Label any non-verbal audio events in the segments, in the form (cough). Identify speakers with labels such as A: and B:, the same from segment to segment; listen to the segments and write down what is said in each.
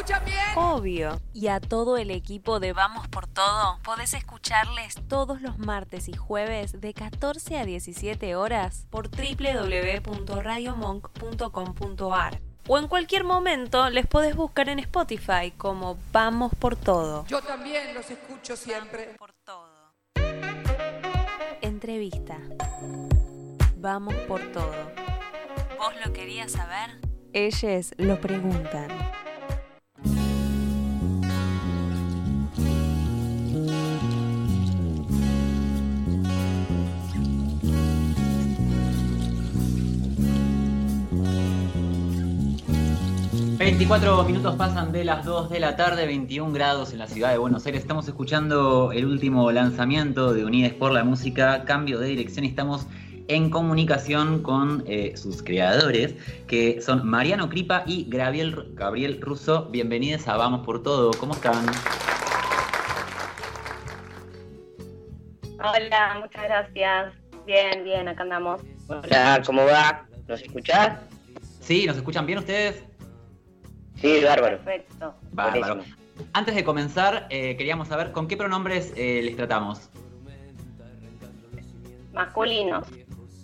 A: escuchan bien?
B: Obvio. Y a todo el equipo de Vamos por Todo, podés escucharles todos los martes y jueves de 14 a 17 horas por www.radiomonk.com.ar. O en cualquier momento les podés buscar en Spotify como Vamos por Todo.
A: Yo también los escucho siempre.
B: Por todo. Entrevista. Vamos por todo. ¿Vos lo querías saber? Ellos lo preguntan.
C: 24 minutos pasan de las 2 de la tarde, 21 grados en la ciudad de Buenos Aires. Estamos escuchando el último lanzamiento de Unides por la Música, Cambio de Dirección. Estamos en comunicación con eh, sus creadores, que son Mariano Cripa y Gabriel, Gabriel Russo. Bienvenidos a Vamos por Todo. ¿Cómo están?
D: Hola, muchas gracias. Bien, bien, acá andamos.
E: Hola, ¿cómo va? ¿Nos escuchás?
C: Sí, ¿nos escuchan bien ustedes?
E: Sí, bárbaro.
D: Perfecto.
C: Bárbaro. Antes de comenzar, eh, queríamos saber con qué pronombres eh, les tratamos.
D: Masculinos.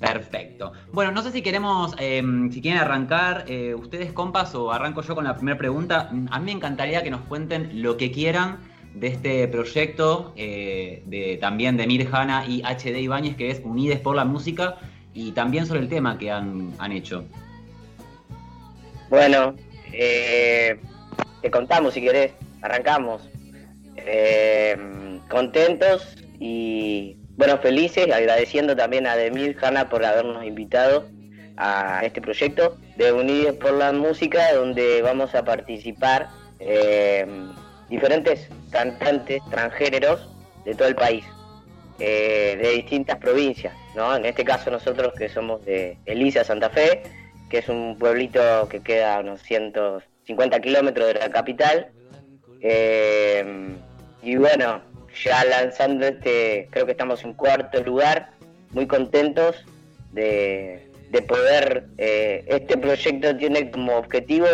C: Perfecto. Bueno, no sé si queremos, em, si quieren arrancar eh, ustedes, compas, o arranco yo con la primera pregunta. A mí me encantaría que nos cuenten lo que quieran de este proyecto, de, también de Mirjana y HD Ibáñez, que es Unides por la Música, y también sobre el tema que han, han hecho.
E: Bueno, eh, te contamos si querés, arrancamos. Eh, contentos y bueno, felices, agradeciendo también a Demir Hanna por habernos invitado a este proyecto de Unidos por la Música, donde vamos a participar eh, diferentes cantantes transgéneros de todo el país, de distintas provincias. ¿no? En este caso nosotros que somos de Elisa, Santa Fe, que es un pueblito que queda a unos 150 kilómetros de la capital. Eh, y bueno, ya lanzando este, creo que estamos en cuarto lugar, muy contentos de, poder, eh, este proyecto tiene como objetivo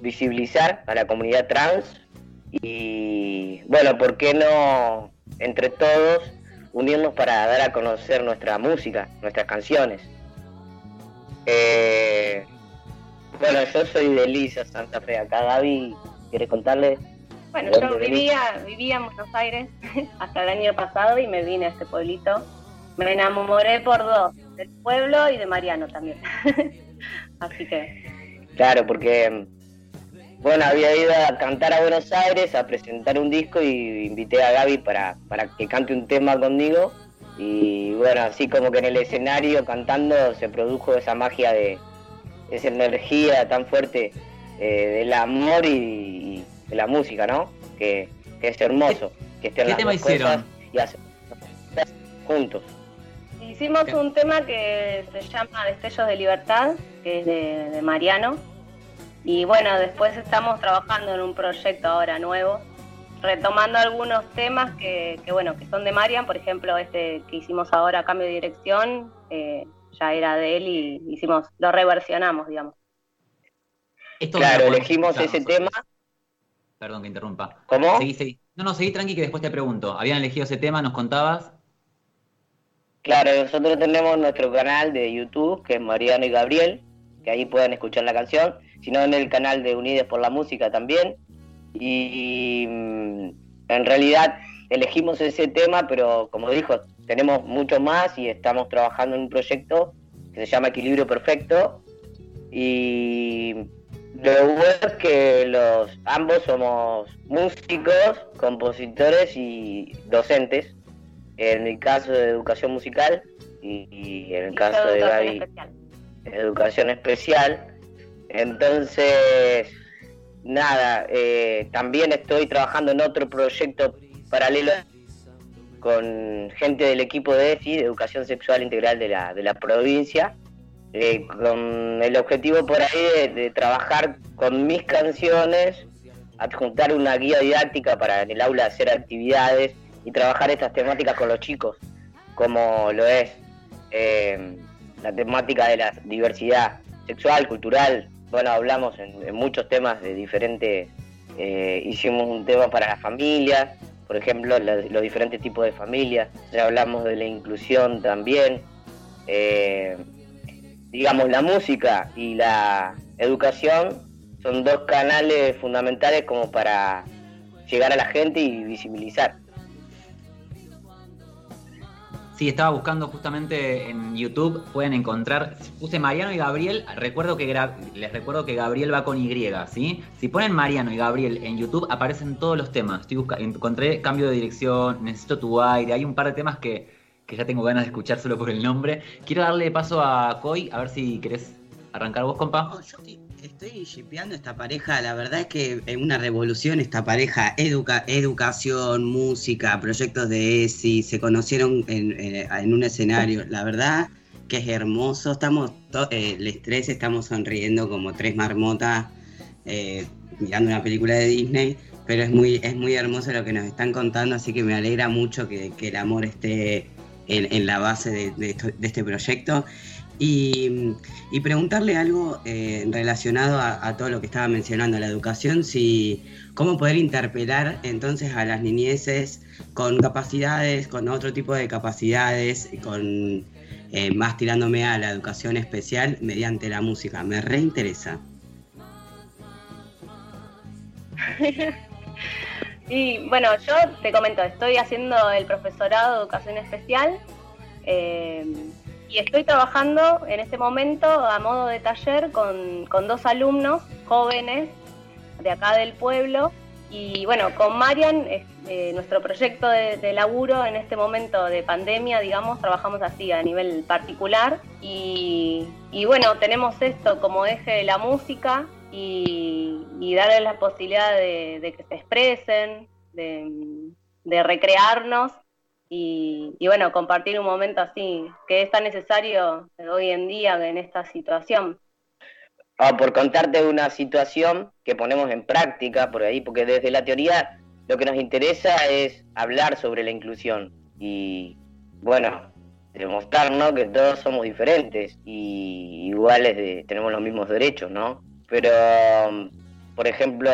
E: visibilizar a la comunidad trans y bueno, ¿por qué no entre todos unirnos para dar a conocer nuestra música, nuestras canciones? Eh, bueno, yo soy de Lisa, Santa Fe. Acá Gaby, ¿quieres contarle?
D: Bueno, yo vivía, vivía en Buenos Aires (laughs) hasta el año pasado y me vine a este pueblito. Me enamoré por dos, del pueblo y de Mariano también. (laughs) Así que.
E: Claro, porque bueno, había ido a cantar a Buenos Aires, a presentar un disco y invité a Gaby para, para que cante un tema conmigo y bueno, así como que en el escenario cantando se produjo esa magia de esa energía tan fuerte eh, del amor y, de la música, ¿no? Que, es hermoso.
C: Que ¿Qué tema hicieron?
E: Y hacer juntos.
D: Hicimos un tema que se llama Destellos de Libertad, que es de Mariano. Y bueno, después estamos trabajando en un proyecto ahora nuevo retomando algunos temas que, bueno, que son de Marian, por ejemplo, este que hicimos ahora, Cambio de Dirección, eh, ya era de él y hicimos, lo reversionamos, digamos.
E: claro, elegimos ese tema.
C: Perdón que interrumpa.
E: ¿Cómo?
C: No, no, seguí tranqui que después te pregunto. ¿Habían elegido ese tema? ¿Nos contabas?
E: Claro, nosotros tenemos nuestro canal de YouTube, que es Mariano y Gabriel, que ahí pueden escuchar la canción, sino en el canal de Unides por la Música también, y mm, en realidad elegimos ese tema, pero como dijo, tenemos mucho más y estamos trabajando en un proyecto que se llama Equilibrio Perfecto. Y lo bueno es que los ambos somos músicos, compositores y docentes. En mi caso de educación musical y, en el caso de Gaby, educación especial. Entonces, nada, eh, también estoy trabajando en otro proyecto paralelo con gente del equipo de EFI, de Educación Sexual Integral de la, de la provincia, eh, con el objetivo por ahí de, trabajar con mis canciones, adjuntar una guía didáctica para en el aula hacer actividades y trabajar estas temáticas con los chicos, como lo es eh, la temática de la diversidad sexual, cultural, bueno, hablamos en, muchos temas de diferentes Eh, hicimos un tema para las familias, por ejemplo, los diferentes tipos de familias. Ya hablamos de la inclusión también. Eh, digamos, la música y la educación son dos canales fundamentales como para llegar a la gente y visibilizar.
C: Sí, estaba buscando justamente en YouTube, pueden encontrar, puse Mariano y Gabriel, recuerdo que les recuerdo que Gabriel va con Y, ¿sí? Si ponen Mariano y Gabriel en YouTube aparecen todos los temas. Estoy encontré cambio de dirección, necesito tu aire, hay un par de temas que, que ya tengo ganas de escuchar solo por el nombre. Quiero darle paso a Coy, a ver si querés arrancar vos, compa.
F: Estoy shipeando esta pareja, la verdad es que es una revolución esta pareja, educa, educación, música, proyectos de ESI, se conocieron en, un escenario, la verdad que es hermoso, estamos, eh, el estrés, estamos sonriendo como tres marmotas eh, mirando una película de Disney, pero es muy, es muy hermoso lo que nos están contando, así que me alegra mucho que, el amor esté en, la base de este proyecto. Y, preguntarle algo eh, relacionado a, todo lo que estaba mencionando, la educación, si cómo poder interpelar entonces a las niñeces con capacidades, con otro tipo de capacidades, con eh, más tirándome a la educación especial mediante la música. Me reinteresa. (laughs)
D: y bueno, yo te comento, estoy haciendo el profesorado de educación especial. Eh, y estoy trabajando en este momento a modo de taller con, dos alumnos jóvenes de acá del pueblo. Y bueno, con Marian, eh, nuestro proyecto de, laburo en este momento de pandemia, digamos, trabajamos así a nivel particular. Y, bueno, tenemos esto como eje de la música y, y darles la posibilidad de, que se expresen, de recrearnos y, bueno, compartir un momento así, que es tan necesario hoy en día en esta situación.
E: Ah, por contarte una situación que ponemos en práctica por ahí, porque desde la teoría lo que nos interesa es hablar sobre la inclusión y, bueno, demostrar que todos somos diferentes y iguales, de, tenemos los mismos derechos, ¿no? Pero, por ejemplo,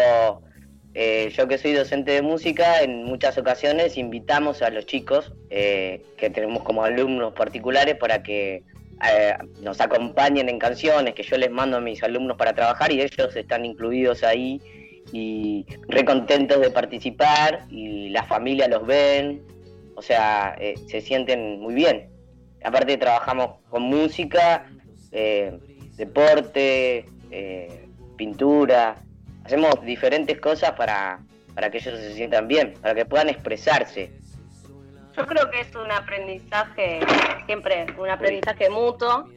E: eh, yo que soy docente de música, en muchas ocasiones invitamos a los chicos eh, que tenemos como alumnos particulares para que eh, nos acompañen en canciones que yo les mando a mis alumnos para trabajar y ellos están incluidos ahí y recontentos de participar y la familia los ven, o sea, se sienten muy bien. Aparte trabajamos con música, deporte, pintura, hacemos diferentes cosas para, para que ellos se sientan bien, para que puedan expresarse.
D: Yo creo que es un aprendizaje, siempre un aprendizaje mutuo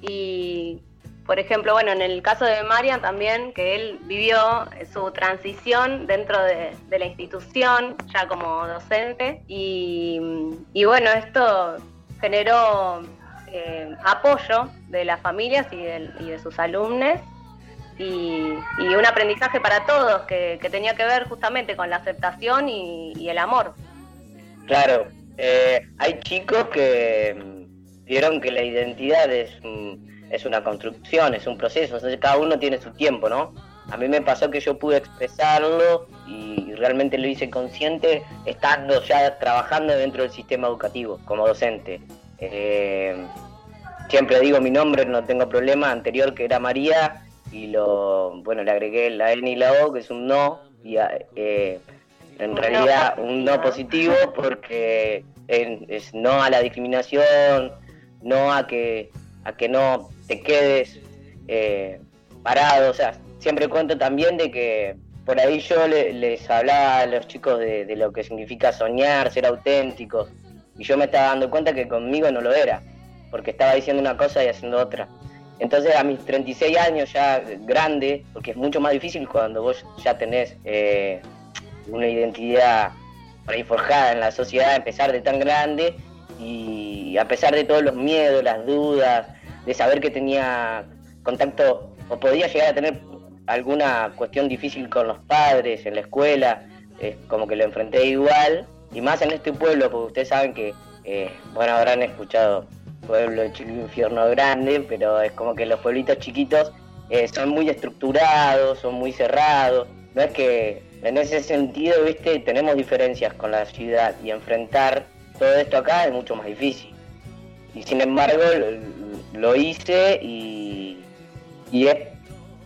D: y por ejemplo, bueno, en el caso de Marian también, que él vivió su transición dentro de, la institución, ya como docente, y, bueno, esto generó eh, apoyo de las familias y de, y de sus alumnos y, un aprendizaje para todos que, tenía que ver justamente con la aceptación y, el amor.
E: Claro, eh, hay chicos que mm, vieron que la identidad es, es una construcción, es un proceso, entonces cada uno tiene su tiempo, ¿no? A mí me pasó que yo pude expresarlo y realmente lo hice consciente estando ya trabajando dentro del sistema educativo como docente. Eh, siempre digo mi nombre, no tengo problema, anterior que era María, y lo bueno le agregué la N y la O que es un no y eh, en realidad un no positivo porque es, no a la discriminación no a que a que no te quedes eh, parado. O sea siempre cuento también de que por ahí yo les hablaba a los chicos de lo que significa soñar ser auténticos y yo me estaba dando cuenta que conmigo no lo era porque estaba diciendo una cosa y haciendo otra entonces a mis 36 años ya grande, porque es mucho más difícil cuando vos ya tenés eh, una identidad por en la sociedad, empezar de tan grande y a pesar de todos los miedos, las dudas, de saber que tenía contacto o podía llegar a tener alguna cuestión difícil con los padres en la escuela, es como que lo enfrenté igual, y más en este pueblo, porque ustedes saben que, eh, bueno, habrán escuchado pueblo chico infierno grande, pero es como que los pueblitos chiquitos eh, son muy estructurados, son muy cerrados, no es que en ese sentido, viste, tenemos diferencias con la ciudad y enfrentar todo esto acá es mucho más difícil. Y sin embargo lo, hice y, y es,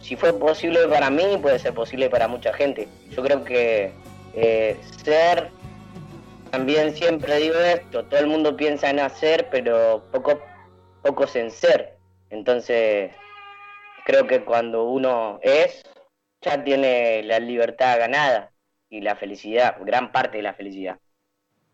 E: si fue posible para mí, puede ser posible para mucha gente. Yo creo que eh, ser, también siempre digo esto, todo el mundo piensa en hacer, pero poco, pocos en ser. Entonces, creo que cuando uno es, ya tiene la libertad ganada y la felicidad, gran parte de la felicidad.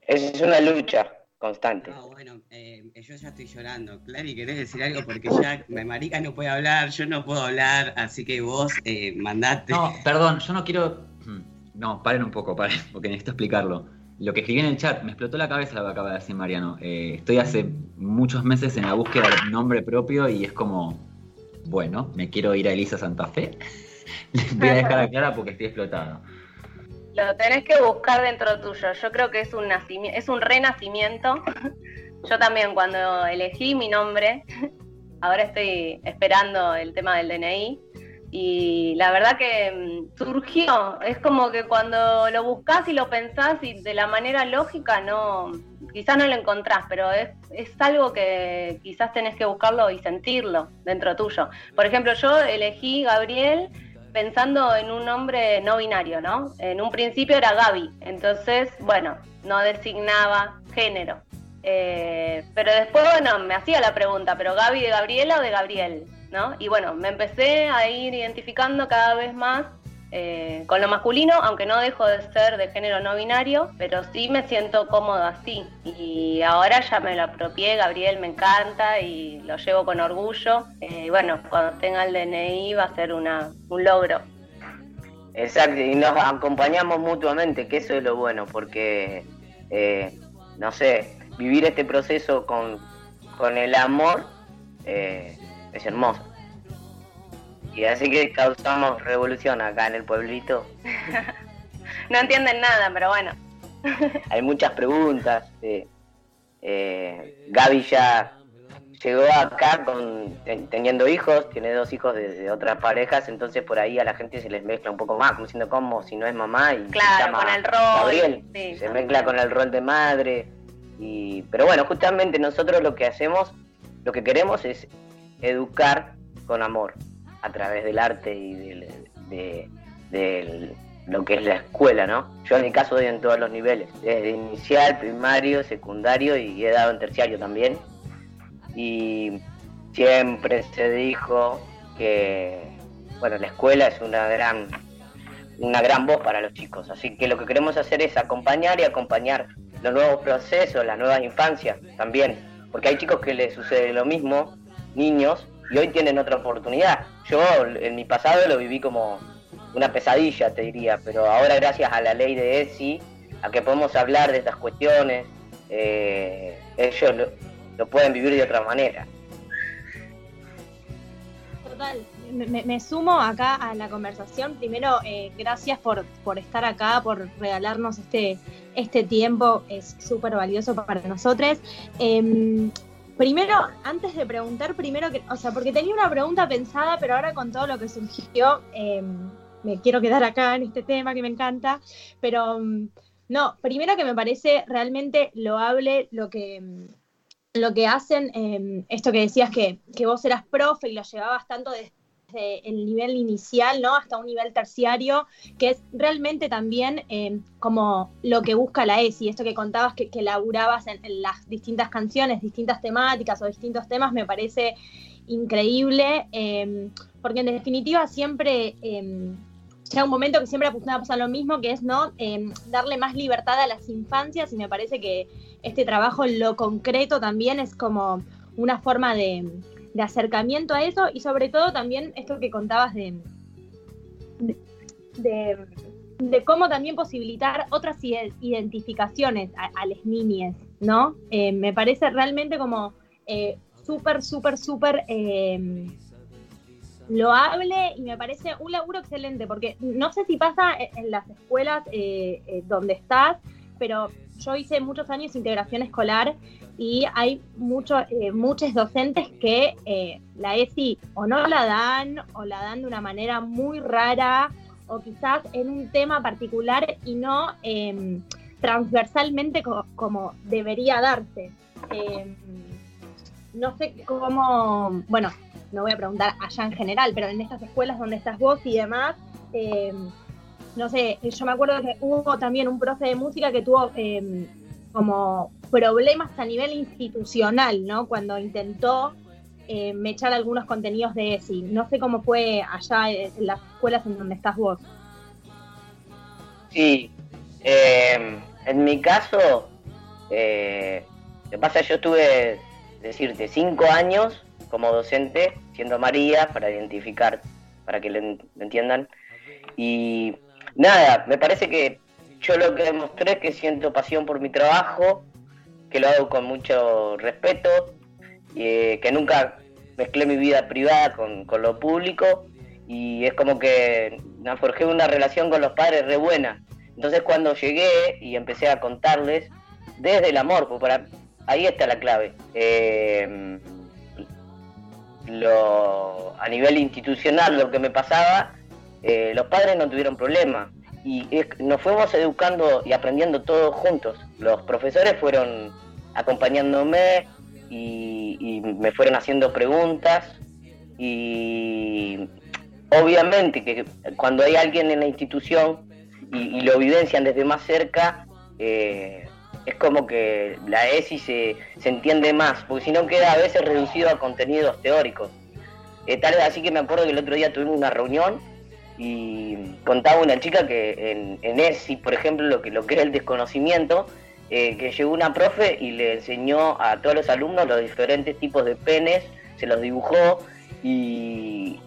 E: Es una lucha constante.
F: Ah, bueno, eh, yo ya estoy llorando. Clary, ¿querés decir algo? Porque ya Marica no puede hablar, yo no puedo hablar, así que vos eh, mandate.
C: No, perdón, yo no quiero... Hmm, no, paren un poco, paren, porque necesito explicarlo. Lo que escribí en el chat, me explotó la cabeza lo que acaba de decir Mariano. Eh, estoy hace muchos meses en la búsqueda del nombre propio y es como, bueno, me quiero ir a Elisa Santa Fe. (laughs) Les voy a dejar a Clara porque estoy explotado.
D: Lo tenés que buscar dentro tuyo. Yo creo que es un nacimiento, es un renacimiento. Yo también cuando elegí mi nombre, (laughs) ahora estoy esperando el tema del DNI. Y la verdad que mm, surgió, es como que cuando lo buscas y lo pensás y de la manera lógica no, quizás no lo encontrás, pero es, es algo que quizás tenés que buscarlo y sentirlo dentro tuyo. Por ejemplo, yo elegí Gabriel pensando en un nombre no binario, ¿no? En un principio era Gaby, entonces, bueno, no designaba género. Eh, pero después, bueno, me hacía la pregunta, ¿pero Gaby de Gabriela o de Gabriel? ¿No? Y bueno, me empecé a ir identificando cada vez más eh, con lo masculino, aunque no dejo de ser de género no binario, pero sí me siento cómodo así. Y ahora ya me lo apropié, Gabriel me encanta y lo llevo con orgullo. Eh, bueno, cuando tenga el DNI va a ser una, un logro.
E: Exacto, y nos acompañamos mutuamente, que eso es lo bueno, porque, eh, no sé, vivir este proceso con, con el amor es hermoso. Y así que causamos revolución acá en el pueblito. (laughs)
D: no entienden nada, pero bueno. (laughs)
E: Hay muchas preguntas. Eh, Gaby ya llegó acá con teniendo hijos, tiene dos hijos de, otras parejas, entonces por ahí a la gente se les mezcla un poco más, como diciendo como si no es mamá y
D: claro, se llama con el rol,
E: Gabriel, se mezcla con el rol de madre. Y, pero bueno, justamente nosotros lo que hacemos, lo que queremos es educar con amor a través del arte y de, lo que es la escuela, ¿no? Yo en mi caso doy en todos los niveles, desde inicial, primario, secundario y he dado en terciario también. Y siempre se dijo que, bueno, la escuela es una gran, una gran voz para los chicos, así que lo que queremos hacer es acompañar y acompañar los nuevos procesos, las nuevas infancias también, porque hay chicos que les sucede lo mismo, niños, y hoy tienen otra oportunidad. Yo en mi pasado lo viví como una pesadilla, te diría, pero ahora gracias a la ley de ESI, a que podemos hablar de estas cuestiones, eh, ellos lo, pueden vivir de otra manera.
G: Total, me, sumo acá a la conversación. Primero, eh, gracias por, por estar acá, por regalarnos este, este tiempo, es súper valioso para nosotros. Em, Primero, antes de preguntar, primero que, o sea, porque tenía una pregunta pensada, pero ahora con todo lo que surgió, em, me quiero quedar acá en este tema que me encanta, pero mm, no, primero que me parece realmente loable lo que, em, lo que hacen, em, esto que decías que, que, vos eras profe y lo llevabas tanto desde el nivel inicial, ¿no? Hasta un nivel terciario, que es realmente también eh, como lo que busca la ESI, esto que contabas que, que laburabas en, las distintas canciones, distintas temáticas o distintos temas, me parece increíble, eh, porque en definitiva siempre eh, un momento que siempre apuntamos a lo mismo, que es no darle más libertad a las infancias, y me parece que este trabajo en lo concreto también es como una forma de, de acercamiento a eso y sobre todo también esto que contabas de, de, cómo también posibilitar otras identificaciones a, las niñas, ¿no? Eh, me parece realmente como eh, súper, súper, súper eh, loable y me parece un laburo excelente, porque no sé si pasa en, las escuelas donde estás, pero yo hice muchos años integración escolar y hay muchos eh, muchos docentes que eh, la ESI o no la dan o la dan de una manera muy rara o quizás en un tema particular y no em, transversalmente como debería darse. Em, no sé cómo, bueno, no voy a preguntar allá en general, pero en estas escuelas donde estás vos y demás, em, no sé, yo me acuerdo que hubo también un profe de música que tuvo como problemas a nivel institucional, ¿no? Cuando intentó eh, echar algunos contenidos de ESI. No sé cómo fue allá en las escuelas en donde estás vos.
E: Sí, em, en mi caso, eh, lo que pasa yo estuve, decirte, cinco años como docente, siendo María, para identificar, para que lo entiendan. Y nada, me parece que yo lo que demostré es que siento pasión por mi trabajo, que lo hago con mucho respeto, y, que nunca mezclé mi vida privada con, lo público y es como que forjé una relación con los padres re buena. Entonces cuando llegué y empecé a contarles desde el amor, pues para, ahí está la clave. Eh, lo, a nivel institucional lo que me pasaba, eh, los padres no tuvieron problema y nos fuimos educando y aprendiendo todos juntos. Los profesores fueron acompañándome y, me fueron haciendo preguntas y obviamente que cuando hay alguien en la institución y, lo vivencian desde más cerca, eh, es como que la ESI se, se, entiende más, porque si no queda a veces reducido a contenidos teóricos. Eh, así que me acuerdo que el otro día tuvimos una reunión y contaba una chica que en, en ESI, por ejemplo, lo que, lo que es el desconocimiento, eh, que llegó una profe y le enseñó a todos los alumnos los diferentes tipos de penes, se los dibujó y,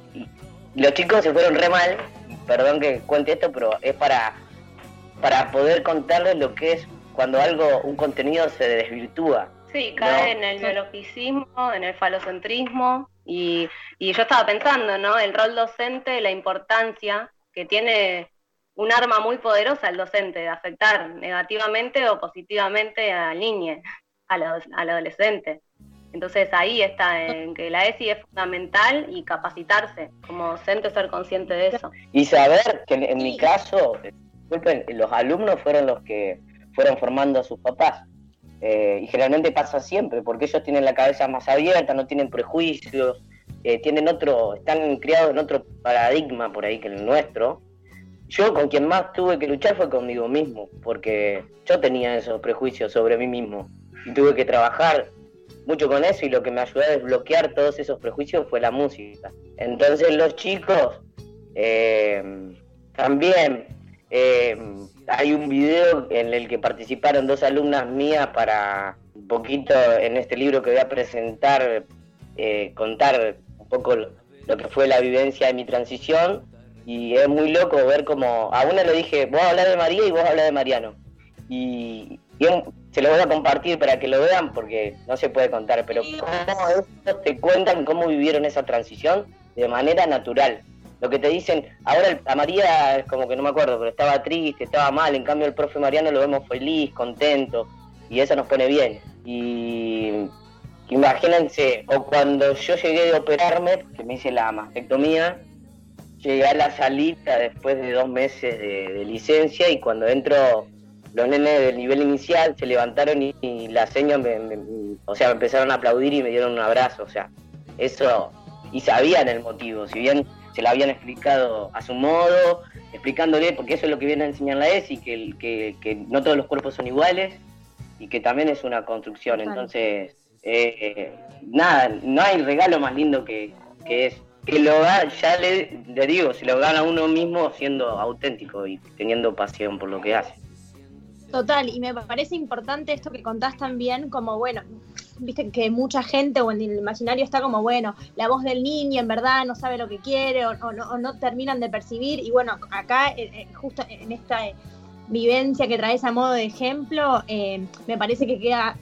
E: los chicos se fueron re mal, perdón que cuente esto, pero es para, para poder contarles lo que es cuando algo, un contenido se desvirtúa.
D: Sí, cae en el biologicismo, en el falocentrismo, y, yo estaba pensando, ¿no? El rol docente, la importancia que tiene un arma muy poderosa el docente de afectar negativamente o positivamente al niño, al, adolescente. Entonces ahí está en que la ESI es fundamental y capacitarse como docente, ser consciente de eso.
E: Y saber que en, mi caso, disculpen, los alumnos fueron los que fueron formando a sus papás. Eh, y generalmente pasa siempre, porque ellos tienen la cabeza más abierta, no tienen prejuicios, eh, tienen otro, están criados en otro paradigma por ahí que el nuestro. Yo con quien más tuve que luchar fue conmigo mismo, porque yo tenía esos prejuicios sobre mí mismo y tuve que trabajar mucho con eso y lo que me ayudó a desbloquear todos esos prejuicios fue la música. Entonces los chicos eh, también hay un video en el que participaron dos alumnas mías para un poquito en este libro que voy a presentar, eh, contar un poco lo que fue la vivencia de mi transición. Y es muy loco ver como a una le dije, vos hablar de María y vos hablar de Mariano. Y, se lo voy a compartir para que lo vean porque no se puede contar, pero cómo ellos te cuentan cómo vivieron esa transición de manera natural lo que te dicen, ahora a María es como que no me acuerdo, pero estaba triste, estaba mal, en cambio el profe Mariano lo vemos feliz, contento, y eso nos pone bien. Y imagínense, o cuando yo llegué de operarme, que me hice la mastectomía, llegué a la salita después de dos meses de, licencia y cuando entro los nenes del nivel inicial se levantaron y, la señas me, o sea, me empezaron a aplaudir y me dieron un abrazo, o sea, eso, y sabían el motivo, si bien se la habían explicado a su modo, explicándole, porque eso es lo que viene a enseñar la ESI, que, que, que no todos los cuerpos son iguales y que también es una construcción. Entonces, eh, nada, no hay regalo más lindo que, que es que lo ya le, le digo, se lo gana uno mismo siendo auténtico y teniendo pasión por lo que hace.
G: Total, y me parece importante esto que contás también, como bueno, viste que mucha gente o en el imaginario está como, bueno, la voz del niño en verdad no sabe lo que quiere o, no, terminan de percibir. Y bueno, acá, eh, eh, justo en esta eh, vivencia que traes a modo de ejemplo, me parece que queda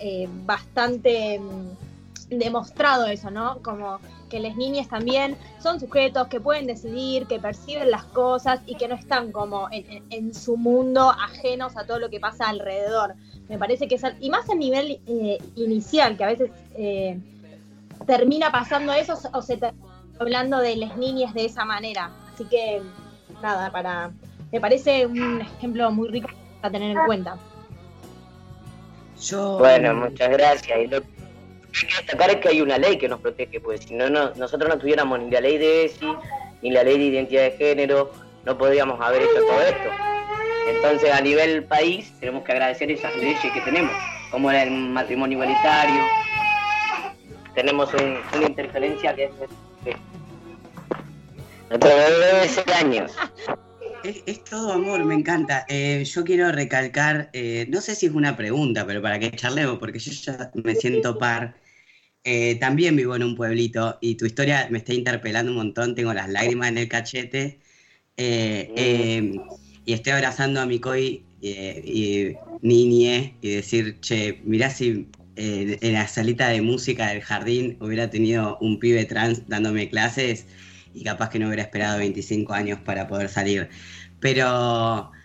G: bastante mm, demostrado eso, ¿no? Como que las niñas también son sujetos que pueden decidir, que perciben las cosas y que no están como en, su mundo ajenos a todo lo que pasa alrededor. Me parece que es, y más a nivel eh, inicial, que a veces eh, termina pasando eso o se está hablando de las niñas de esa manera. Así que nada, para. Me parece un ejemplo muy rico para tener en cuenta.
E: Yo... Bueno, muchas gracias. Y lo hay que destacar es que hay una ley que nos protege, pues si no, no nosotros no tuviéramos ni la ley de ESI, ni la ley de identidad de género, no podríamos haber hecho todo esto. Entonces, a nivel país, tenemos que agradecer esas leyes que tenemos, como el matrimonio igualitario. Tenemos una interferencia que es... de años.
F: Es, todo amor, me encanta. Eh, yo quiero recalcar, eh, no sé si es una pregunta, pero para que charlemos, porque yo ya me siento par. Eh, también vivo en un pueblito y tu historia me está interpelando un montón, tengo las lágrimas en el cachete. Mm. y estoy abrazando a mi coi y niñe y decir, che, mirá si en la salita de música del jardín hubiera tenido un pibe trans dándome clases y capaz que no hubiera esperado 25 años para poder salir. Pero eh,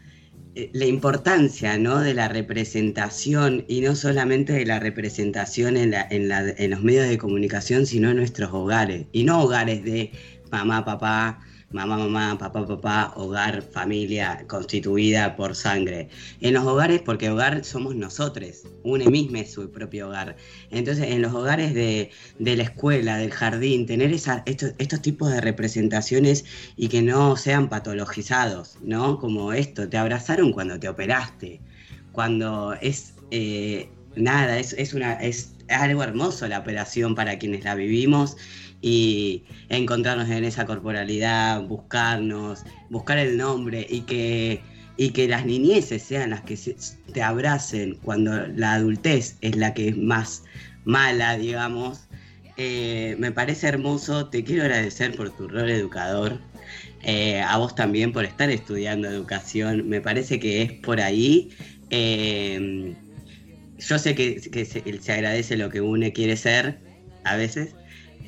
F: la importancia ¿no? de la representación, y no solamente de la representación en, la, en, la, en los medios de comunicación, sino en nuestros hogares, y no hogares de mamá, papá, mamá, mamá, papá, papá, hogar, familia constituida por sangre. En los hogares, porque hogar somos nosotros, une mismo su propio hogar. Entonces, en los hogares de, la escuela, del jardín, tener esa, estos, estos tipos de representaciones y que no sean patologizados, ¿no? Como esto, te abrazaron cuando te operaste, cuando es... Eh, nada, es, es, una, es algo hermoso la operación para quienes la vivimos y encontrarnos en esa corporalidad, buscarnos, buscar el nombre y que, y que las niñeces sean las que te abracen cuando la adultez es la que es más mala, digamos. Eh, me parece hermoso, te quiero agradecer por tu rol educador, eh, a vos también por estar estudiando educación, me parece que es por ahí. Eh, yo sé que, se, se, agradece lo que uno quiere ser a veces,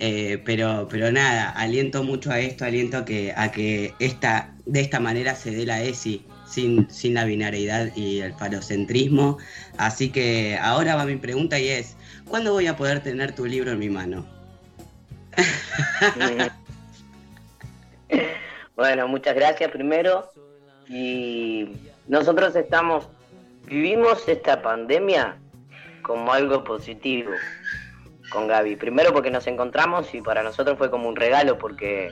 F: eh, pero, pero nada, aliento mucho a esto, aliento a que, a que esta, de esta manera se dé la ESI sin, sin la binariedad y el falocentrismo. Así que ahora va mi pregunta y es, ¿cuándo voy a poder tener tu libro en mi mano? (laughs)
E: bueno, muchas gracias primero. Y nosotros estamos, vivimos esta pandemia como algo positivo con Gaby. Primero porque nos encontramos y para nosotros fue como un regalo porque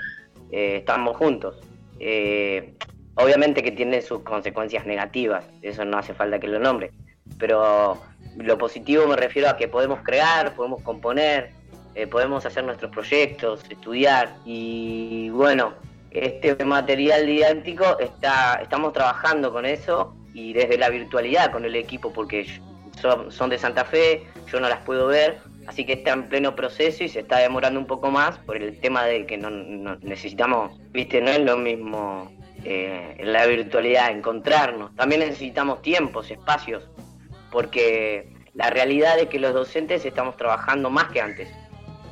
E: eh, estábamos juntos. Eh, obviamente que tiene sus consecuencias negativas, eso no hace falta que lo nombre, pero lo positivo me refiero a que podemos crear, podemos componer, eh, podemos hacer nuestros proyectos, estudiar y bueno, este material didáctico está, estamos trabajando con eso y desde la virtualidad con el equipo porque son de Santa Fe, yo no las puedo ver, Así que está en pleno proceso y se está demorando un poco más por el tema de que no, necesitamos, viste, no es lo mismo eh, en la virtualidad encontrarnos. También necesitamos tiempos, espacios, porque la realidad es que los docentes estamos trabajando más que antes.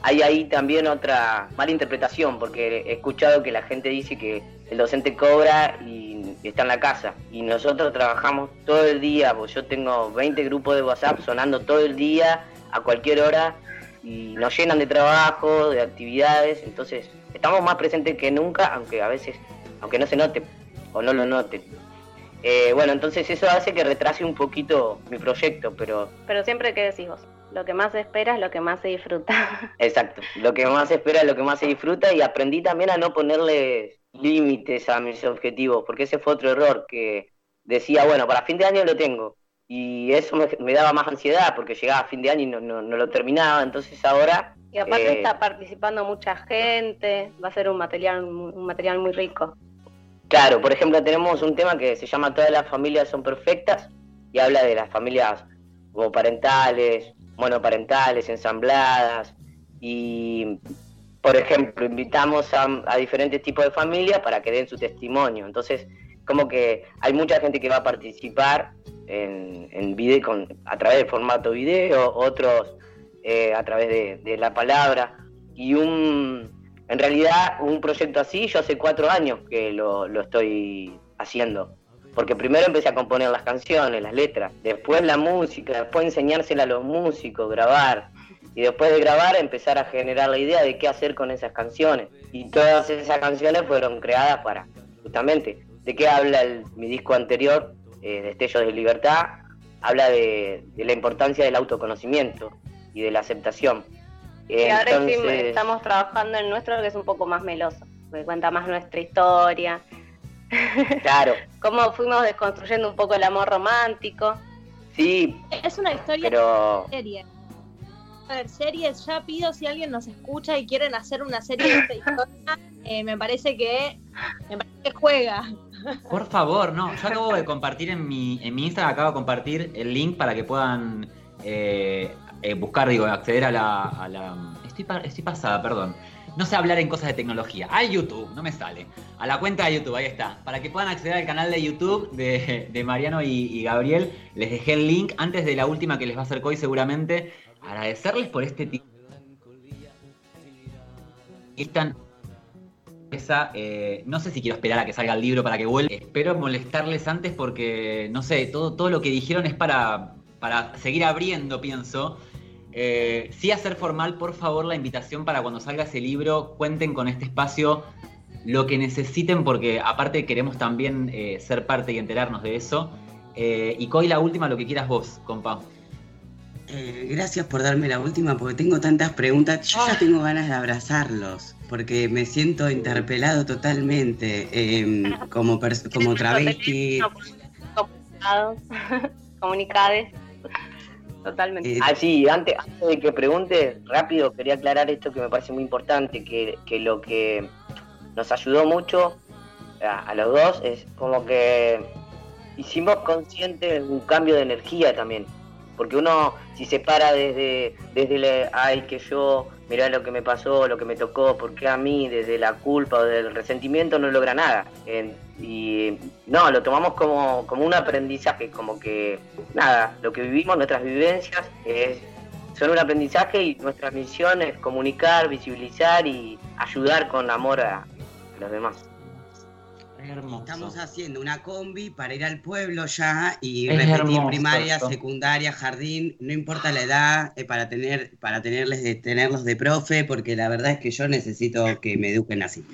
E: Hay ahí también otra mala interpretación, porque he escuchado que la gente dice que el docente cobra y, está en la casa. Y nosotros trabajamos todo el día, pues yo tengo 20 grupos de WhatsApp sonando todo el día a cualquier hora y nos llenan de trabajo, de actividades, entonces estamos más presentes que nunca, aunque a veces, aunque no se note o no lo noten. Eh, bueno, entonces eso hace que retrase un poquito mi proyecto, pero...
D: Pero siempre que decís vos, lo que más se espera es lo que más se disfruta.
E: Exacto, lo que más se espera es lo que más se disfruta y aprendí también a no ponerle límites a mis objetivos, porque ese fue otro error que decía, bueno, para fin de año lo tengo, y eso me, daba más ansiedad porque llegaba a fin de año y no, no, lo terminaba, entonces ahora...
D: Y aparte eh, está participando mucha gente, va a ser un material, un material muy rico.
E: Claro, por ejemplo tenemos un tema que se llama Todas las familias son perfectas y habla de las familias homoparentales, monoparentales, ensambladas y por ejemplo invitamos a, a diferentes tipos de familias para que den su testimonio. Entonces como que hay mucha gente que va a participar en, en video, con, a través del formato video, otros eh, a través de, la palabra. Y un, en realidad un proyecto así, yo hace cuatro años que lo, lo estoy haciendo. Porque primero empecé a componer las canciones, las letras, después la música, después enseñársela a los músicos, grabar. Y después de grabar empezar a generar la idea de qué hacer con esas canciones. Y todas esas canciones fueron creadas para justamente. ¿De qué habla mi disco anterior, eh, Destellos de Libertad? Habla de, la importancia del autoconocimiento y de la aceptación.
D: y ahora sí estamos trabajando en nuestro que es un poco más meloso, porque cuenta más nuestra historia. (laughs)
E: Claro.
D: Cómo fuimos desconstruyendo un poco el amor romántico.
E: Sí.
G: Es una historia
E: pero...
G: serie. A ver, series, ya pido si alguien nos escucha y quieren hacer una serie de esta historia, eh, me parece que me parece que juega.
C: Por favor, no. Yo acabo de compartir en mi, en mi Instagram, acabo de compartir el link para que puedan eh, eh, buscar, digo, acceder a la. A la estoy, estoy pasada, perdón. No sé hablar en cosas de tecnología. Al YouTube, no me sale. A la cuenta de YouTube, ahí está. Para que puedan acceder al canal de YouTube de, Mariano y, Gabriel, les dejé el link antes de la última que les va a hacer Coy seguramente. Agradecerles por este tipo. Están esa, eh, no sé si quiero esperar a que salga el libro para que vuelva. Espero molestarles antes porque, no sé, todo, todo lo que dijeron es para, para seguir abriendo, pienso. Eh, sí hacer formal, por favor, la invitación para cuando salga ese libro, cuenten con este espacio lo que necesiten, porque aparte queremos también eh, ser parte y enterarnos de eso. Eh, y Coy, la última, lo que quieras vos, compa.
F: Gracias por darme la última, porque tengo tantas preguntas. Yo ya ah. tengo ganas de abrazarlos, porque me siento interpelado totalmente em, (laughs) como, como travesti. (laughs)
D: Comunicades. Totalmente.
E: Eh, ah, sí, antes, antes de que pregunte, rápido quería aclarar esto que me parece muy importante, que, lo que nos ayudó mucho a, los dos es como que hicimos consciente un cambio de energía también. Porque uno, si se para desde, desde el, ay, que yo, mirá lo que me pasó, lo que me tocó, porque a mí, desde la culpa o del resentimiento, no logra nada. y no, lo tomamos como, como un aprendizaje, como que, nada, lo que vivimos, nuestras vivencias, es, son un aprendizaje y nuestra misión es comunicar, visibilizar y ayudar con amor a los demás.
F: Estamos haciendo una combi para ir al pueblo ya y repetir primaria, secundaria, jardín, no importa la edad, eh, para tener, para tenerles de, tenerlos de profe, porque la verdad es que yo necesito que me eduquen así.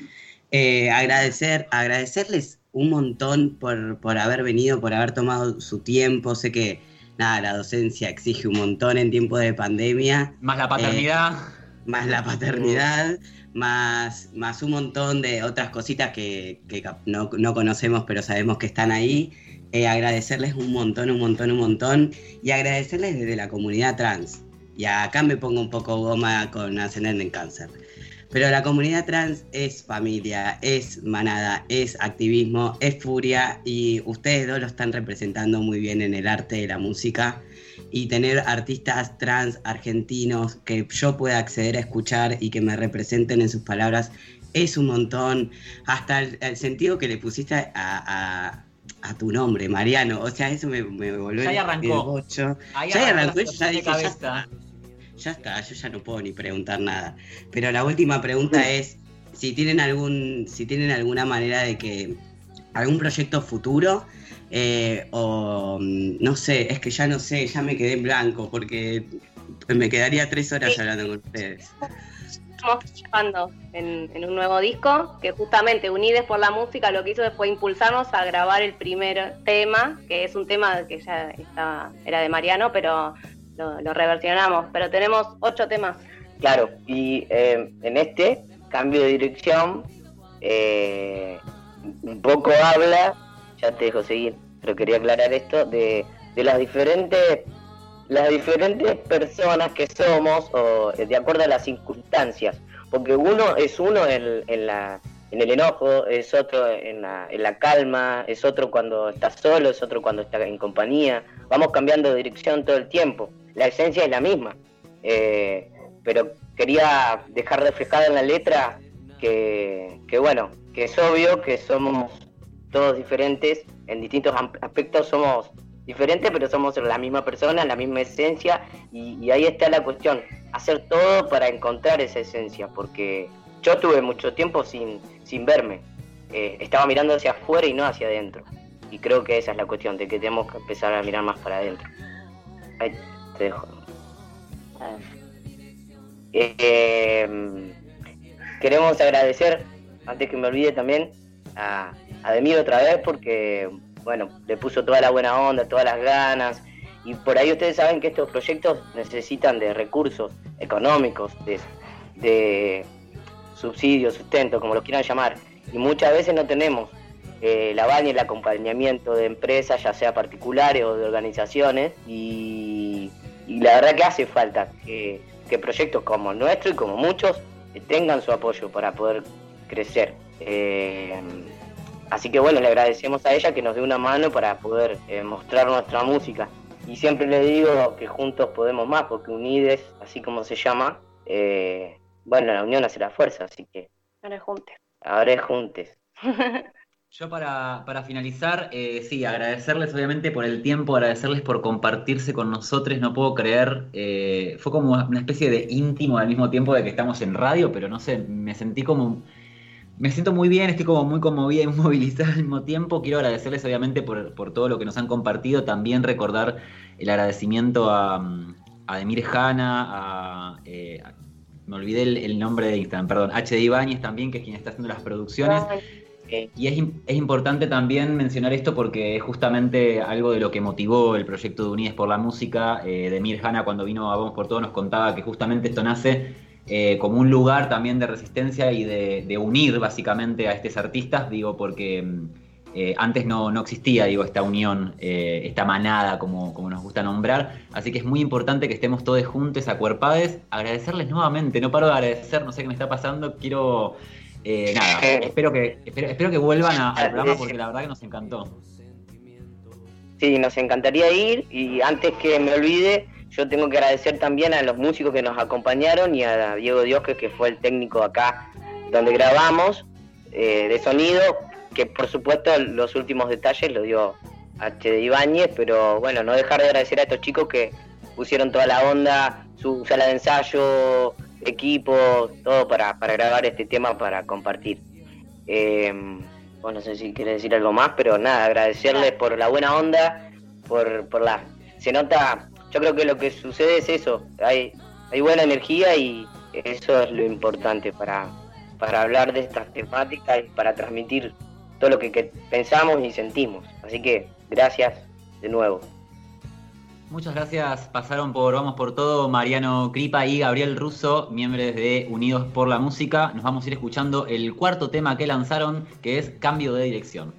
F: Eh, agradecer, agradecerles un montón por, por haber venido, por haber tomado su tiempo. Sé que nada, la docencia exige un montón en tiempo de pandemia.
C: Más la paternidad. Eh,
F: más la paternidad más, más un montón de otras cositas que, no, conocemos, pero sabemos que están ahí. Eh, agradecerles un montón, un montón, un montón. Y agradecerles desde la comunidad trans. Y acá me pongo un poco goma con ascendente en cáncer. Pero la comunidad trans es familia, es manada, es activismo, es furia y ustedes dos lo están representando muy bien en el arte de la música y tener artistas trans argentinos que yo pueda acceder a escuchar y que me representen en sus palabras es un montón. Hasta el, sentido que le pusiste a, tu nombre, Mariano. O sea, eso me, me volvió
C: ya arrancó.
F: ya arrancó, ya dije, ya está. ya está, yo ya no puedo ni preguntar nada. Pero la última pregunta es si tienen algún, si tienen alguna manera de que algún proyecto futuro eh, o mm, no sé, es que ya no sé, ya me quedé en blanco porque me quedaría tres horas hablando con ustedes.
D: Estamos trabajando en, un nuevo disco que justamente Unides por la Música lo que hizo fue impulsarnos a grabar el primer tema, que es un tema que ya estaba, era de Mariano, pero lo, reversionamos. Pero tenemos ocho temas.
E: Claro, y eh, en este cambio de dirección, eh, un poco habla ya te dejo seguir, pero quería aclarar esto de, las diferentes las diferentes personas que somos o de acuerdo a las circunstancias, porque uno es uno en, en, la, en el enojo, es otro en la, en la calma, es otro cuando está solo, es otro cuando está en compañía, vamos cambiando de dirección todo el tiempo, la esencia es la misma, eh, pero quería dejar reflejada en la letra que, que bueno, que es obvio que somos todos diferentes, en distintos aspectos somos diferentes, pero somos la misma persona, la misma esencia, y, ahí está la cuestión, hacer todo para encontrar esa esencia, porque yo tuve mucho tiempo sin, sin verme, eh, estaba mirando hacia afuera y no hacia adentro, y creo que esa es la cuestión, de que tenemos que empezar a mirar más para adentro. Ahí te dejo. Eh, queremos agradecer, antes que me olvide también, a, a Demir otra vez porque, bueno, le puso toda la buena onda, todas las ganas. Y por ahí ustedes saben que estos proyectos necesitan de recursos económicos, de, de subsidio, sustento, como lo quieran llamar. Y muchas veces no tenemos eh, la baña y el acompañamiento de empresas, ya sea particulares o de organizaciones. Y, y la verdad que hace falta que, que proyectos como el nuestro y como muchos eh, tengan su apoyo para poder crecer. Eh, así que bueno, le agradecemos a ella que nos dé una mano para poder eh, mostrar nuestra música. Y siempre le digo que juntos podemos más, porque Unides, así como se llama, eh, bueno, la unión hace la fuerza, así que
D: Ahora juntes.
E: ahora es juntes. (laughs)
C: Yo para, para finalizar, eh, sí, agradecerles obviamente por el tiempo, agradecerles por compartirse con nosotros, no puedo creer, eh, fue como una especie de íntimo al mismo tiempo de que estamos en radio, pero no sé, me sentí como, me siento muy bien, estoy como muy conmovida y muy (laughs) movilizada al mismo tiempo, quiero agradecerles obviamente por, por todo lo que nos han compartido, también recordar el agradecimiento a, a Demir Hanna, a, eh, a- me olvidé el, el nombre de Instagram, perdón, HD Ibáñez también, que es quien está haciendo las producciones. Y es importante también mencionar esto porque es justamente algo de lo que motivó el proyecto de Unides por la Música. Eh, Demir Hanna cuando vino a Vamos por Todo nos contaba que justamente esto nace eh, como un lugar también de resistencia y de, de unir básicamente a estos artistas, digo, porque mm, eh, antes no, no existía, digo, esta unión, eh, esta manada, como, como nos gusta nombrar. Así que es muy importante que estemos todos juntos, acuerpades. Agradecerles nuevamente, no paro de agradecer, no sé qué me está pasando, quiero... eh, nada, espero que, espero, espero que vuelvan a- al programa porque la verdad que nos encantó.
E: Sí, nos encantaría ir y antes que me olvide, yo tengo que agradecer también a los músicos que nos acompañaron y a Diego Diosque, que fue el técnico acá donde grabamos eh, de sonido, que por supuesto los últimos detalles lo dio H. Ibáñez, pero bueno, no dejar de agradecer a estos chicos que pusieron toda la onda, su sala de ensayo, equipo, todo para, para grabar este tema, para compartir. Eh, bueno, no sé si quiere decir algo más, pero nada, agradecerles por la buena onda, por, por la... Se nota, yo creo que lo que sucede es eso, hay, buena energía y eso es lo importante para, para hablar de estas temáticas y para transmitir todo lo que pensamos y sentimos. Así que gracias de nuevo.
C: Muchas gracias, pasaron por Vamos por Todo Mariano Cripa y Gabriel Russo, miembros de Unidos por la Música. Nos vamos a ir escuchando el cuarto tema que lanzaron, que es Cambio de Dirección.